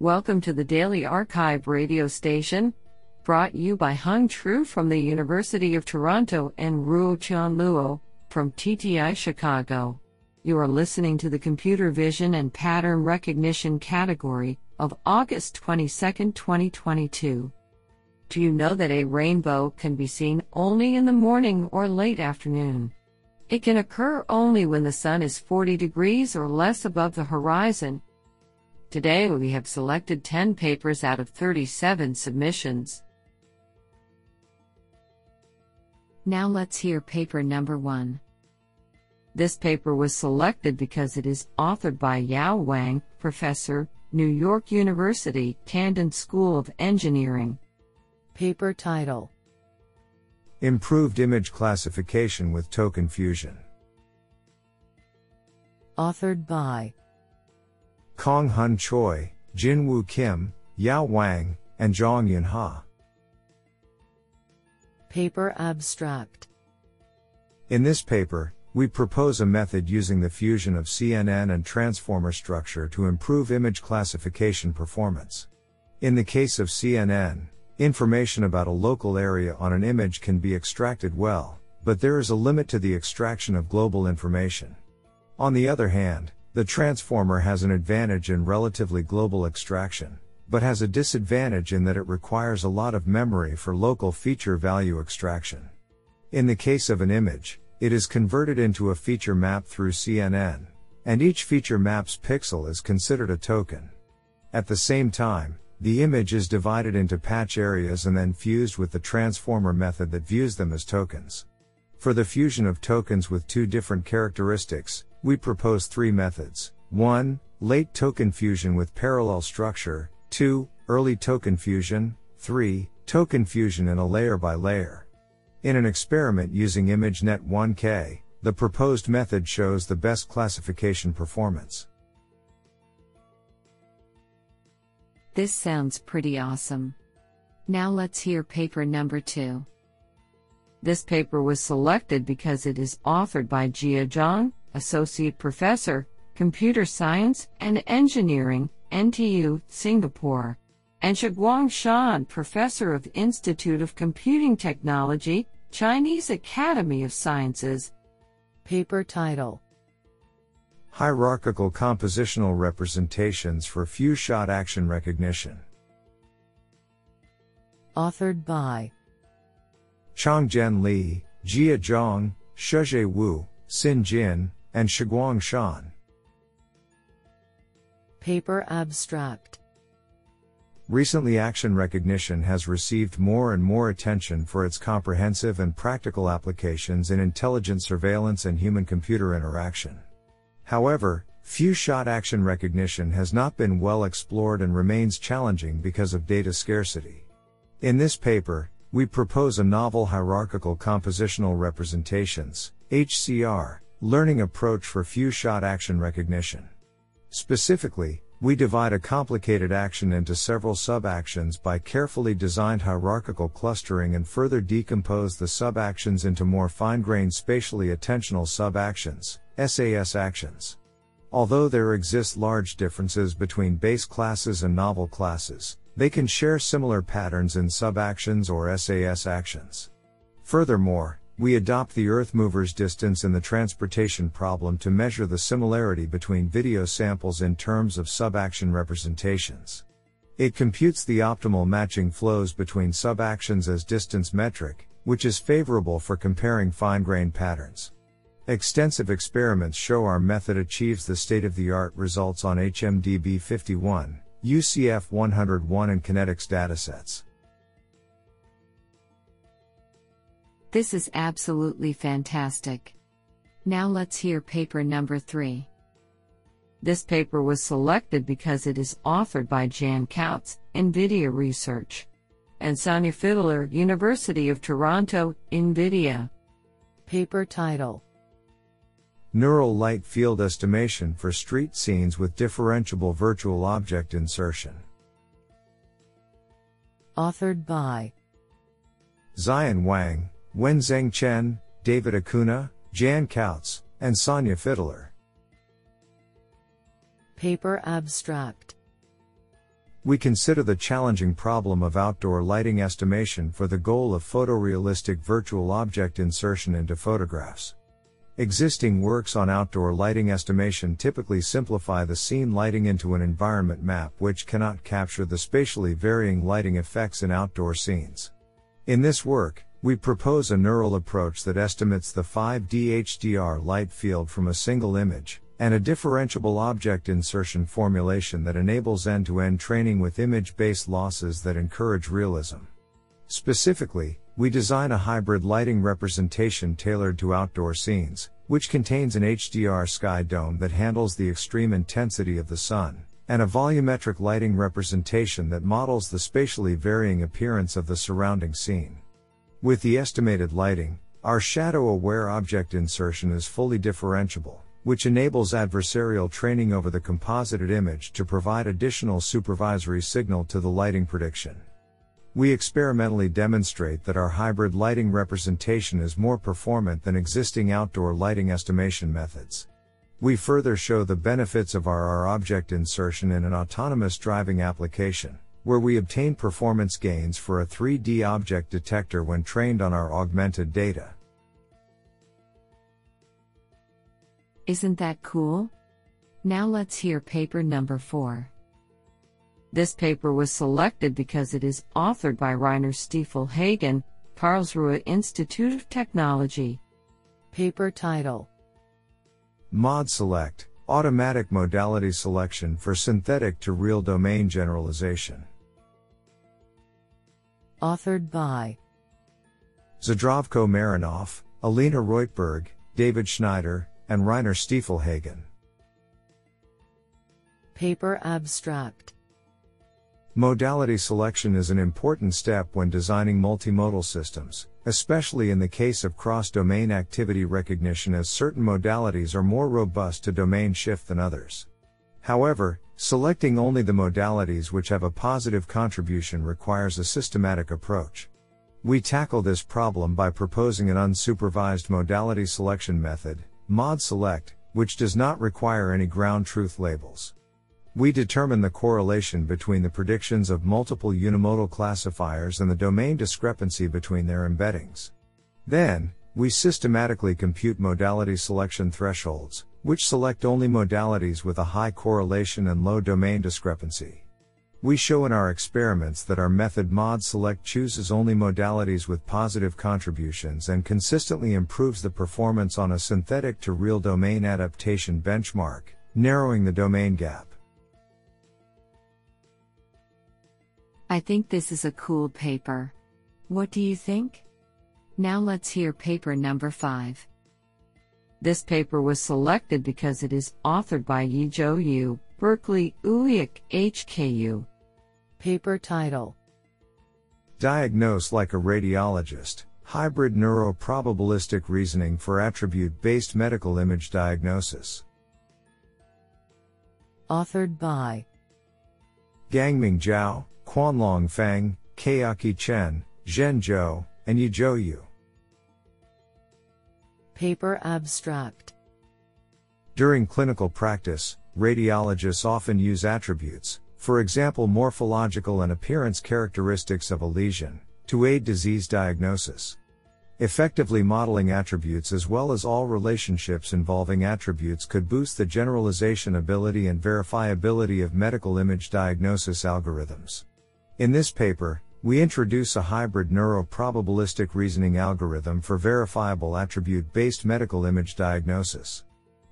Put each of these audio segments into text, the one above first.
Welcome to the Daily Archive radio station, brought you by Hung Tru from the University of Toronto and Ruo Chan Luo from TTI Chicago. You are listening to the Computer Vision and Pattern Recognition category of August 22, 2022. Do you know that a rainbow can be seen only in the morning or late afternoon? It can occur only when the sun is 40 degrees or less above the horizon Today we have selected 10 papers out of 37 submissions. Now let's hear paper number 1. This paper was selected because it is authored by Yao Wang, professor, New York University, Tandon School of Engineering. Paper title Improved Image Classification with Token Fusion. Authored by Kong Hun Choi, Jin Woo Kim, Yao Wang, and Zhong Yun Ha. Paper Abstract In this paper, we propose a method using the fusion of CNN and transformer structure to improve image classification performance. In the case of CNN, information about a local area on an image can be extracted well, but there is a limit to the extraction of global information. On the other hand, the transformer has an advantage in relatively global extraction, but has a disadvantage in that it requires a lot of memory for local feature value extraction. In the case of an image, it is converted into a feature map through CNN, and each feature map's pixel is considered a token. At the same time, the image is divided into patch areas and then fused with the transformer method that views them as tokens. For the fusion of tokens with two different characteristics, we propose three methods. 1. Late token fusion with parallel structure. 2. Early token fusion. 3. Token fusion in a layer by layer. In an experiment using ImageNet 1K, the proposed method shows the best classification performance. This sounds pretty awesome. Now let's hear paper number 2. This paper was selected because it is authored by Jia Zhang, Associate Professor, Computer Science and Engineering, NTU, Singapore, and Shiguang Shan, Professor of Institute of Computing Technology, Chinese Academy of Sciences. Paper title Hierarchical Compositional Representations for Few Shot Action Recognition. Authored by Changjian Li, Jia Zhang, Shezhe Wu, Xin Jin, and Shiguang Shan. Paper Abstract Recently, action recognition has received more and more attention for its comprehensive and practical applications in intelligent surveillance and human computer interaction. However, few shot action recognition has not been well explored and remains challenging because of data scarcity. In this paper, we propose a novel hierarchical compositional representations, HCR, learning approach for few shot action recognition. Specifically, we divide a complicated action into several sub-actions by carefully designed hierarchical clustering and further decompose the sub-actions into more fine-grained spatially attentional sub-actions, SAS actions. Although there exist large differences between base classes and novel classes, they can share similar patterns in sub-actions or SAS actions. Furthermore, we adopt the Earth mover's distance in the transportation problem to measure the similarity between video samples in terms of sub-action representations. It computes the optimal matching flows between sub-actions as distance metric, which is favorable for comparing fine-grained patterns. Extensive experiments show our method achieves the state-of-the-art results on HMDB 51, UCF 101 and kinetics datasets. This is absolutely fantastic. Now let's hear paper number 3. This paper was selected because it is authored by Jan Kautz, NVIDIA Research, and Sanja Fidler, University of Toronto, NVIDIA. Paper title Neural Light Field Estimation for Street Scenes with Differentiable Virtual Object Insertion. Authored by Zian Wang, Wenzheng Chen, David Acuna, Jan Kautz, and Sanja Fidler. Paper Abstract We consider the challenging problem of outdoor lighting estimation for the goal of photorealistic virtual object insertion into photographs. Existing works on outdoor lighting estimation typically simplify the scene lighting into an environment map which cannot capture the spatially varying lighting effects in outdoor scenes. In this work, we propose a neural approach that estimates the 5D HDR light field from a single image, and a differentiable object insertion formulation that enables end to end training with image based losses that encourage realism. Specifically, we design a hybrid lighting representation tailored to outdoor scenes, which contains an HDR sky dome that handles the extreme intensity of the sun, and a volumetric lighting representation that models the spatially varying appearance of the surrounding scene. With the estimated lighting, our shadow aware object insertion is fully differentiable, which enables adversarial training over the composited image to provide additional supervisory signal to the lighting prediction. We experimentally demonstrate that our hybrid lighting representation is more performant than existing outdoor lighting estimation methods. We further show the benefits of our R object insertion in an autonomous driving application, where we obtain performance gains for a 3D object detector when trained on our augmented data. Isn't that cool? Now let's hear paper number 4. This paper was selected because it is authored by Rainer Stiefelhagen, Karlsruhe Institute of Technology. Paper title Mod Select Automatic Modality Selection for Synthetic to Real Domain Generalization. Authored by Zdravko Marinov, Alina Roitberg, David Schneider, and Rainer Stiefelhagen. Paper abstract Modality selection is an important step when designing multimodal systems, especially in the case of cross domain activity recognition, as certain modalities are more robust to domain shift than others. However, selecting only the modalities which have a positive contribution requires a systematic approach. We tackle this problem by proposing an unsupervised modality selection method, mod select, which does not require any ground truth labels. We determine the correlation between the predictions of multiple unimodal classifiers and the domain discrepancy between their embeddings. Then, we systematically compute modality selection thresholds, which select only modalities with a high correlation and low domain discrepancy. We show in our experiments that our method mod select chooses only modalities with positive contributions and consistently improves the performance on a synthetic to real domain adaptation benchmark, narrowing the domain gap. I think this is a cool paper. What do you think? Now let's hear paper number 5. This paper was selected because it is authored by Yizhou Yu, Berkeley UIC HKU. Paper title Diagnose like a radiologist Hybrid Neuroprobabilistic Reasoning for Attribute Based Medical Image Diagnosis. Authored by Gangming Zhao, Quanlong Feng, Keyaki Chen, Zhen Zhou, and Yizhou Yu. Paper abstract During clinical practice, radiologists often use attributes, for example morphological and appearance characteristics of a lesion, to aid disease diagnosis. Effectively modeling attributes as well as all relationships involving attributes could boost the generalization ability and verifiability of medical image diagnosis algorithms. In this paper, we introduce a hybrid neuroprobabilistic reasoning algorithm for verifiable attribute based medical image diagnosis.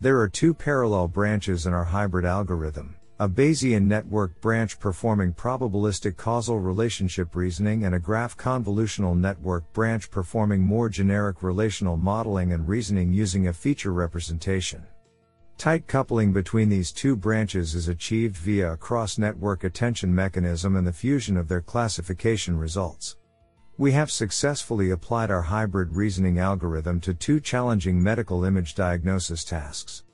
There are two parallel branches in our hybrid algorithm a Bayesian network branch performing probabilistic causal relationship reasoning and a graph convolutional network branch performing more generic relational modeling and reasoning using a feature representation. Tight coupling between these two branches is achieved via a cross-network attention mechanism and the fusion of their classification results. We have successfully applied our hybrid reasoning algorithm to two challenging medical image diagnosis tasks.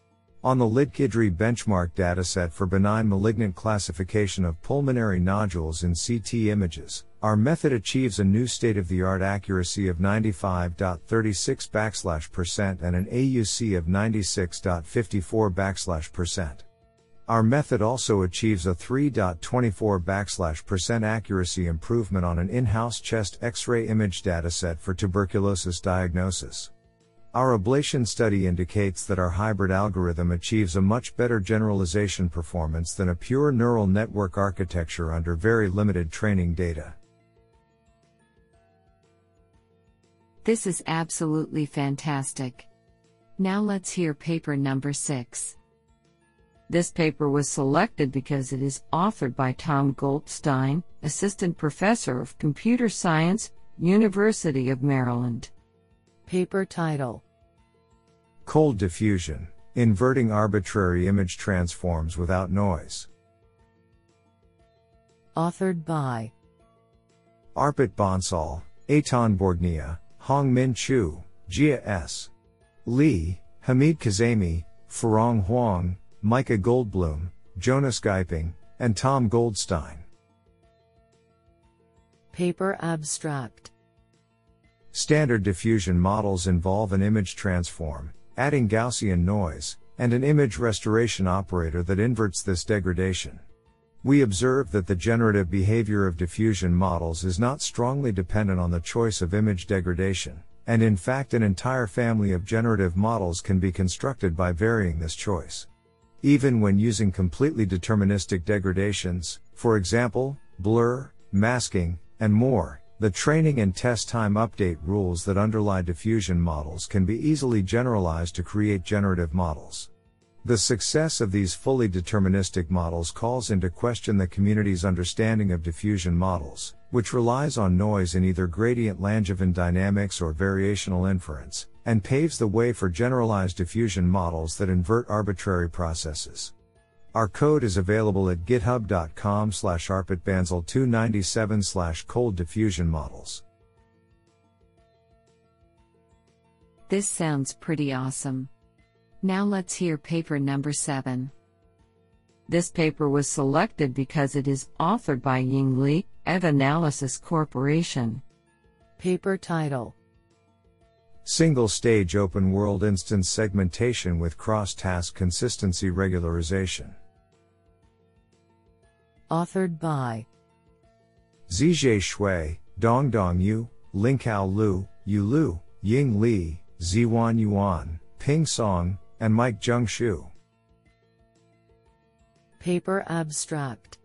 On the LIDC-IDRI benchmark dataset for benign malignant classification of pulmonary nodules in CT images, our method achieves a new state-of-the-art accuracy of 95.36 backslash percent and an AUC of 96.54 backslash percent. Our method also achieves a 3.24 backslash percent accuracy improvement on an in-house chest X-ray image dataset for tuberculosis diagnosis. Our ablation study indicates that our hybrid algorithm achieves a much better generalization performance than a pure neural network architecture under very limited training data. This is absolutely fantastic. Now let's hear paper number 6. This paper was selected because it is authored by Tom Goldstein, Assistant Professor of Computer Science, University of Maryland. Paper title Cold diffusion, inverting arbitrary image transforms without noise. Authored by Arpit Bansal, Eitan Borgnia, Hong Min Chu, Jia S. Lee, Hamid Kazemi, Furong Huang, Micah Goldblum, Jonas Geiping, and Tom Goldstein. Paper abstract Standard diffusion models involve an image transform, adding Gaussian noise, and an image restoration operator that inverts this degradation. We observe that the generative behavior of diffusion models is not strongly dependent on the choice of image degradation, and in fact, an entire family of generative models can be constructed by varying this choice. Even when using completely deterministic degradations, for example, blur, masking, and more, the training and test time update rules that underlie diffusion models can be easily generalized to create generative models. The success of these fully deterministic models calls into question the community's understanding of diffusion models, which relies on noise in either gradient Langevin dynamics or variational inference, and paves the way for generalized diffusion models that invert arbitrary processes. Our code is available at github.com slash arpitbansal297 slash cold diffusion models. This sounds pretty awesome. Now let's hear paper number 7. This paper was selected because it is authored by Ying Li, Ev Analysis Corporation. Paper title Single stage open world instance segmentation with cross task consistency regularization. Authored by Zijie Shui, Dongdong Yu, Lingkao Lu, Yu Lu, Ying Li, Ziwan Yuan, Ping Song, and Mike Zheng Shou. Paper abstract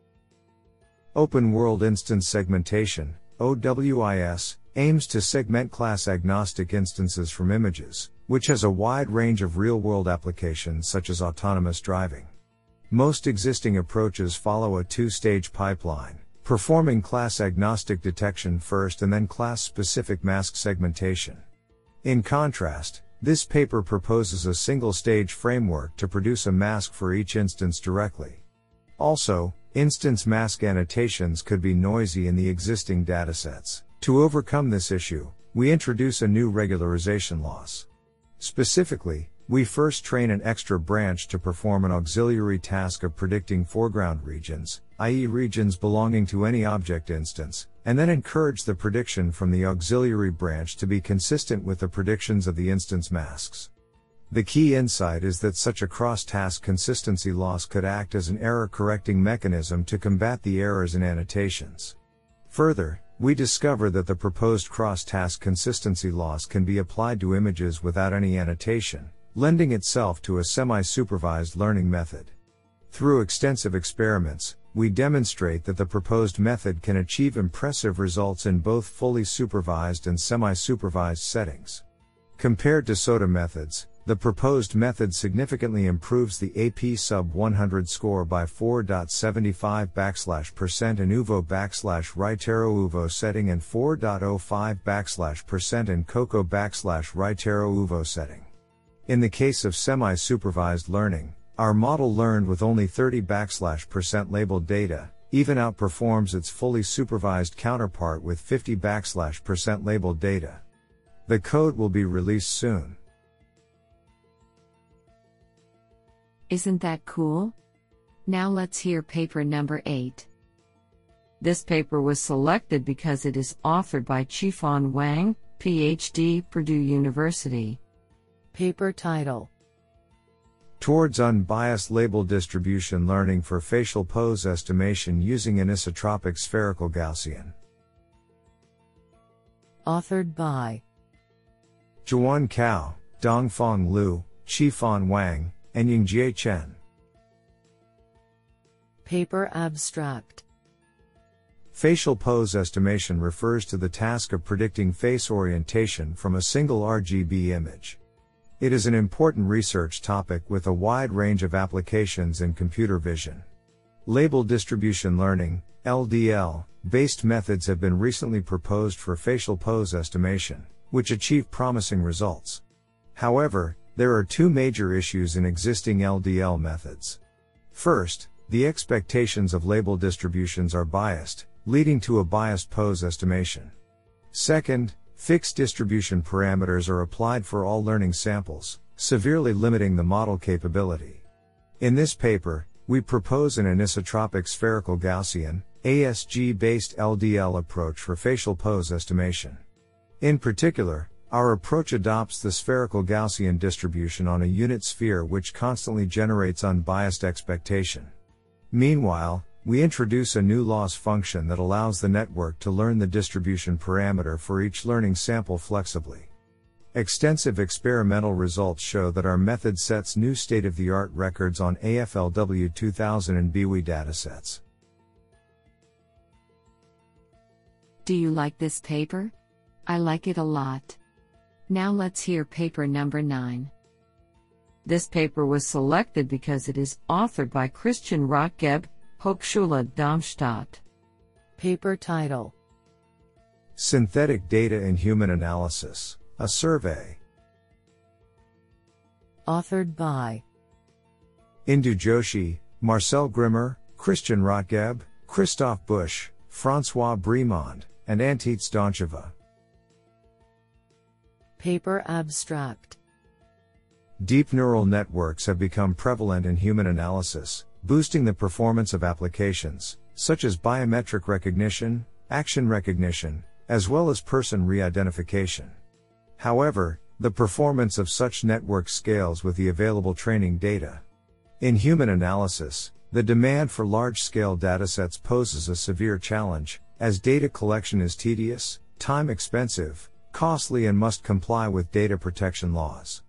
Open World Instance Segmentation, OWIS, aims to segment class agnostic instances from images, which has a wide range of real world applications such as autonomous driving. Most existing approaches follow a two stage pipeline, performing class agnostic detection first and then class specific mask segmentation. In contrast, this paper proposes a single stage framework to produce a mask for each instance directly. Also, instance mask annotations could be noisy in the existing datasets. To overcome this issue, we introduce a new regularization loss. Specifically, we first train an extra branch to perform an auxiliary task of predicting foreground regions, i.e., regions belonging to any object instance, and then encourage the prediction from the auxiliary branch to be consistent with the predictions of the instance masks. The key insight is that such a cross task consistency loss could act as an error correcting mechanism to combat the errors in annotations. Further, we discover that the proposed cross task consistency loss can be applied to images without any annotation, lending itself to a semi supervised learning method. Through extensive experiments, we demonstrate that the proposed method can achieve impressive results in both fully supervised and semi-supervised settings. Compared to SOTA methods, the proposed method significantly improves the AP sub 100 score by 4.75 backslash percent in UVO backslash Ritero UVO setting and 4.05 backslash percent in COCO backslash Ritero UVO setting. In the case of semi-supervised learning, our model learned with only 30 backslash percent labeled data, even outperforms its fully supervised counterpart with 50 backslash percent labeled data. The code will be released soon. Isn't that cool? Now let's hear paper number 8. This paper was selected because it is authored by Qifan Wang, PhD, Purdue University. Paper title towards unbiased label distribution learning for facial pose estimation using anisotropic spherical Gaussian. Authored by Zhuan Cao, Dongfang Liu, Qifan Wang, and Yingjie Chen. Paper Abstract Facial pose estimation refers to the task of predicting face orientation from a single RGB image. It is an important research topic with a wide range of applications in computer vision. Label distribution learning, LDL, based methods have been recently proposed for facial pose estimation, which achieve promising results. However, there are two major issues in existing LDL methods. First, the expectations of label distributions are biased, leading to a biased pose estimation. Second, fixed distribution parameters are applied for all learning samples, severely limiting the model capability. In this paper, we propose an anisotropic spherical Gaussian, ASG based LDL approach for facial pose estimation. In particular, our approach adopts the spherical Gaussian distribution on a unit sphere which constantly generates unbiased expectation. Meanwhile, we introduce a new loss function that allows the network to learn the distribution parameter for each learning sample flexibly. Extensive experimental results show that our method sets new state of the art records on AFLW 2000 and BWI datasets. Do you like this paper? I like it a lot. Now let's hear paper number 9. This paper was selected because it is authored by Christian Rathgeb, Hochschule Darmstadt. Paper title Synthetic Data in Human Analysis, a Survey. Authored by Indu Joshi, Marcel Grimmer, Christian Rathgeb, Christoph Busch, Francois Bremond, and Antitza Dantcheva. Paper Abstract Deep neural networks have become prevalent in human analysis, boosting the performance of applications, such as biometric recognition, action recognition, as well as person re identification. However, the performance of such networks scales with the available training data. In human analysis, the demand for large scale datasets poses a severe challenge, as data collection is tedious, time expensive, costly and must comply with data protection laws.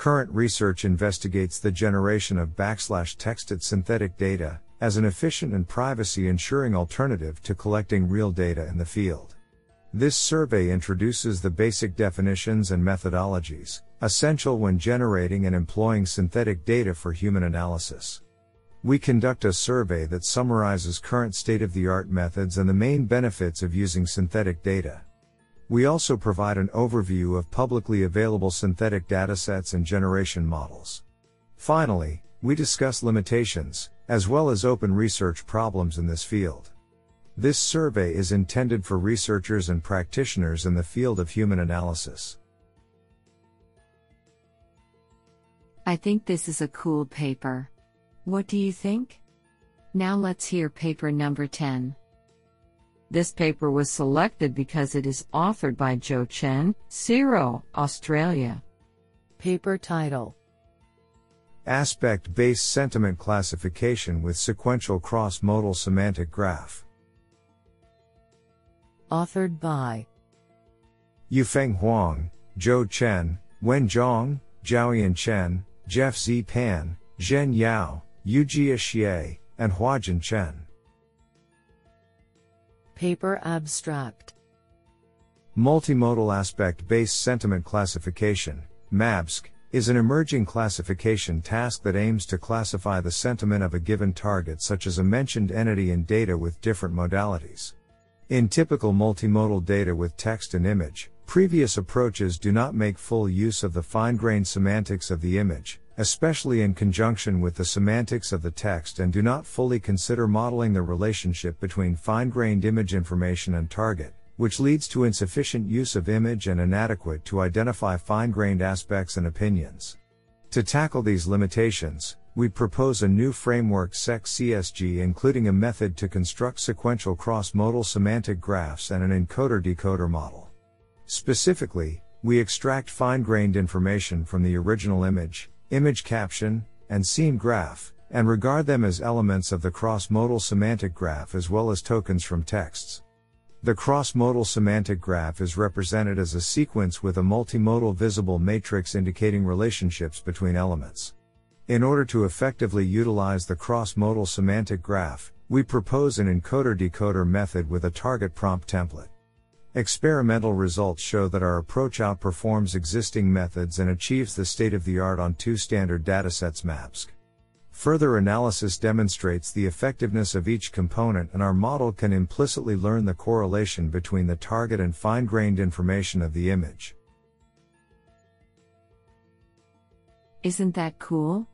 Current research investigates the generation of backslash texted synthetic data as an efficient and privacy ensuring alternative to collecting real data in the field. This survey introduces the basic definitions and methodologies, essential when generating and employing synthetic data for human analysis. We conduct a survey that summarizes current state of the art methods and the main benefits of using synthetic data. We also provide an overview of publicly available synthetic datasets and generation models. Finally, we discuss limitations, as well as open research problems in this field. This survey is intended for researchers and practitioners in the field of human analysis. I think this is a cool paper. What do you think? Now let's hear paper number 10. This paper was selected because it is authored by Zhou Chen, CSIRO, Australia. Paper title Aspect based sentiment classification with sequential cross modal semantic graph. Authored by Yufeng Huang, Zhou Chen, Wen Zhang, Zhaoyan Chen, Jeff Z. Pan, Zhen Yao, Yujia Xie, and Huajin Chen. Paper Abstract Multimodal Aspect Based Sentiment Classification, MABSC, is an emerging classification task that aims to classify the sentiment of a given target, such as a mentioned entity in data with different modalities. In typical multimodal data with text and image, previous approaches do not make full use of the fine grained semantics of the image, especially in conjunction with the semantics of the text, and do not fully consider modeling the relationship between fine grained image information and target, which leads to insufficient use of image and inadequate to identify fine grained aspects and opinions. To tackle these limitations, we propose a new framework SEC CSG including a method to construct sequential cross modal semantic graphs and an encoder decoder model. Specifically, we extract fine grained information from the original image, image caption, and scene graph, and regard them as elements of the cross-modal semantic graph as well as tokens from texts. The cross-modal semantic graph is represented as a sequence with a multimodal visible matrix indicating relationships between elements. In order to effectively utilize the cross-modal semantic graph, we propose an encoder-decoder method with a target prompt template. Experimental results show that our approach outperforms existing methods and achieves the state of the art on two standard datasets MABSC. Further analysis demonstrates the effectiveness of each component and our model can implicitly learn the correlation between the target and fine-grained information of the image. Isn't that cool?